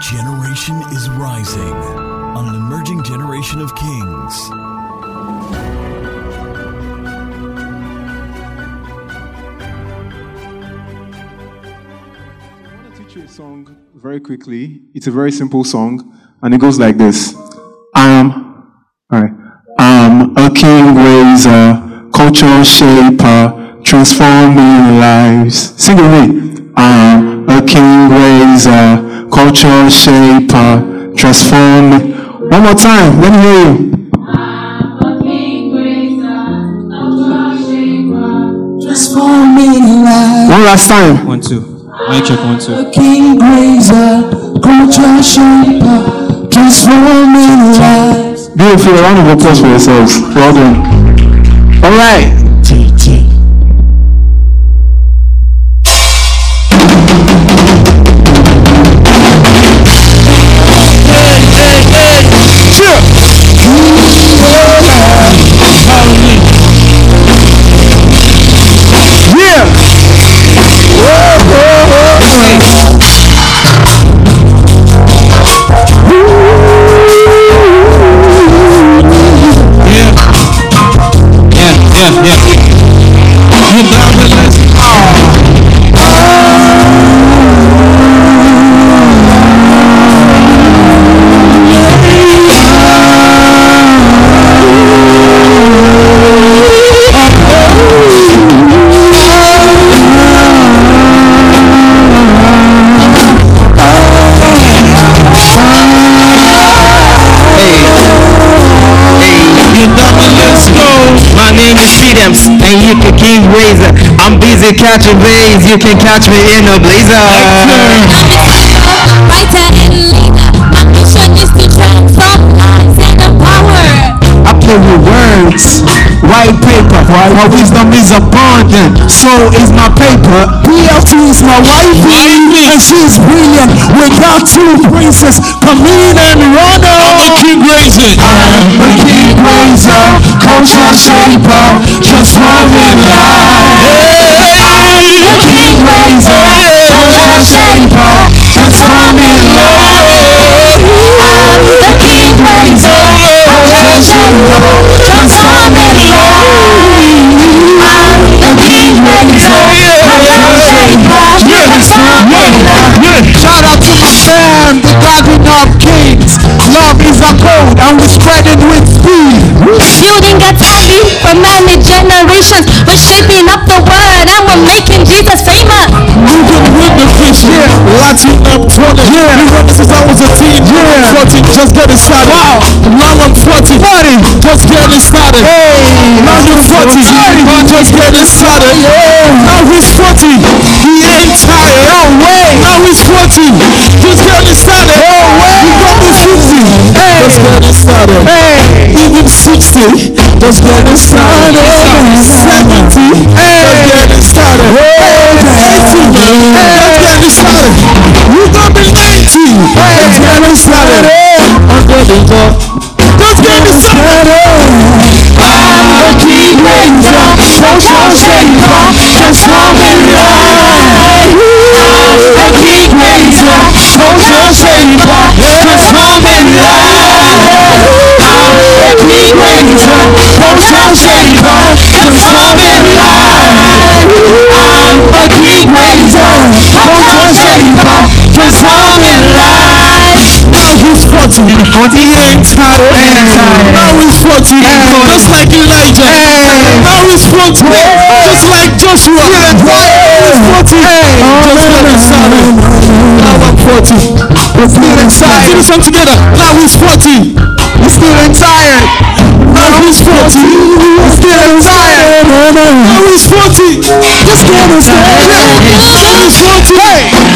Generation is rising on an emerging generation of kings. I want to teach you a song very quickly. It's a very simple song, and it goes like this. I'm, alright. I'm a king raiser, culture shaper, transforming lives. Sing with me. I'm a king raiser, culture shaper, uh, transforming. One more time. Let me hear you. Transforming life. One last time. One, two. Mic check, one, two. King Raiser, culture shaper, uh, transforming lives. Beautiful. A round of applause for yourselves. Well done. All right. Yeah. You can King Raiser. I'm busy catching bays, you can catch me in a blazer. Writer and leader. My mission is to transform lives and empower. I play with words, white paper. My wisdom is abundant, so is my paper. BLT is my wifey, and she's brilliant. We got two princes, Camille and Rana. I'm a king raiser. I'm a king raiser, culture shaper, transforming life. I'm a king raiser, culture shaper, transforming life. I'm a king raiser, culture shaper, transforming life. I'm a king raiser, culture shaper, transforming life. Shout out to my fam, the Garden of Kings. For many generations. We're shaping up the word and we're making Jesus famous. Moving with the fish, yeah. Latin up 20. Yeah. Been running since I was a teen. Yeah. 14, just getting started. Wow. Now I'm 40. 40. Just getting started. Hey. Now you're 40. 40. I'm just getting started. Yeah. Now he's 40. He ain't tired. No way. Now he's 40. Just getting started. No way. He got me 50. Hey. Just getting started. Hey. Even 60. Just getting started. 70. Hey. Just getting started. Hey. 80. Hey. Just getting started. You gonna be 90. Hey. Just getting started. I'm getting up. He's 40, 40 ain't tired. Now he's 40, just like Elijah. Now he's 40, just like Joshua. Now he's 40, just getting started. Now I'm 40, we're feeling tired. Do this one together. Now he's 40, we're feeling tired. Now he's 40, we're feeling tired. Now he's 40, just getting started. Now he's 40,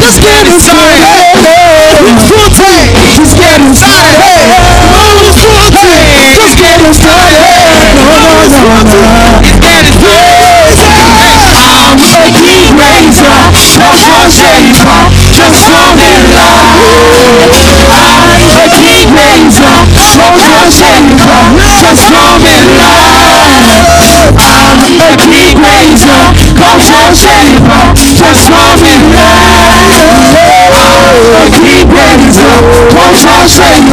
just getting started. He's social shaper, transforming life. I'm a king ranger, culture shaper, transforming life. I'm a king ranger, culture shaper,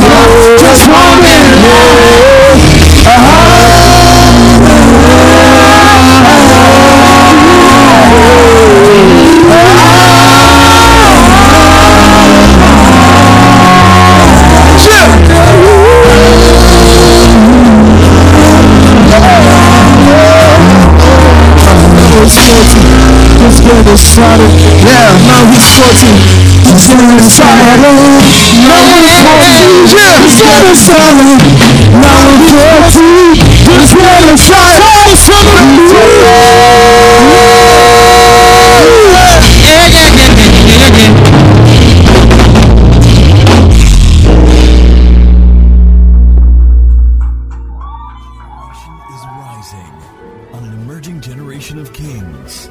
Just getting started. Yeah, now 14. Just getting started. Now he's 14. Yeah, just getting started. Now he's 14. Just getting started. is rising on an emerging generation of kings.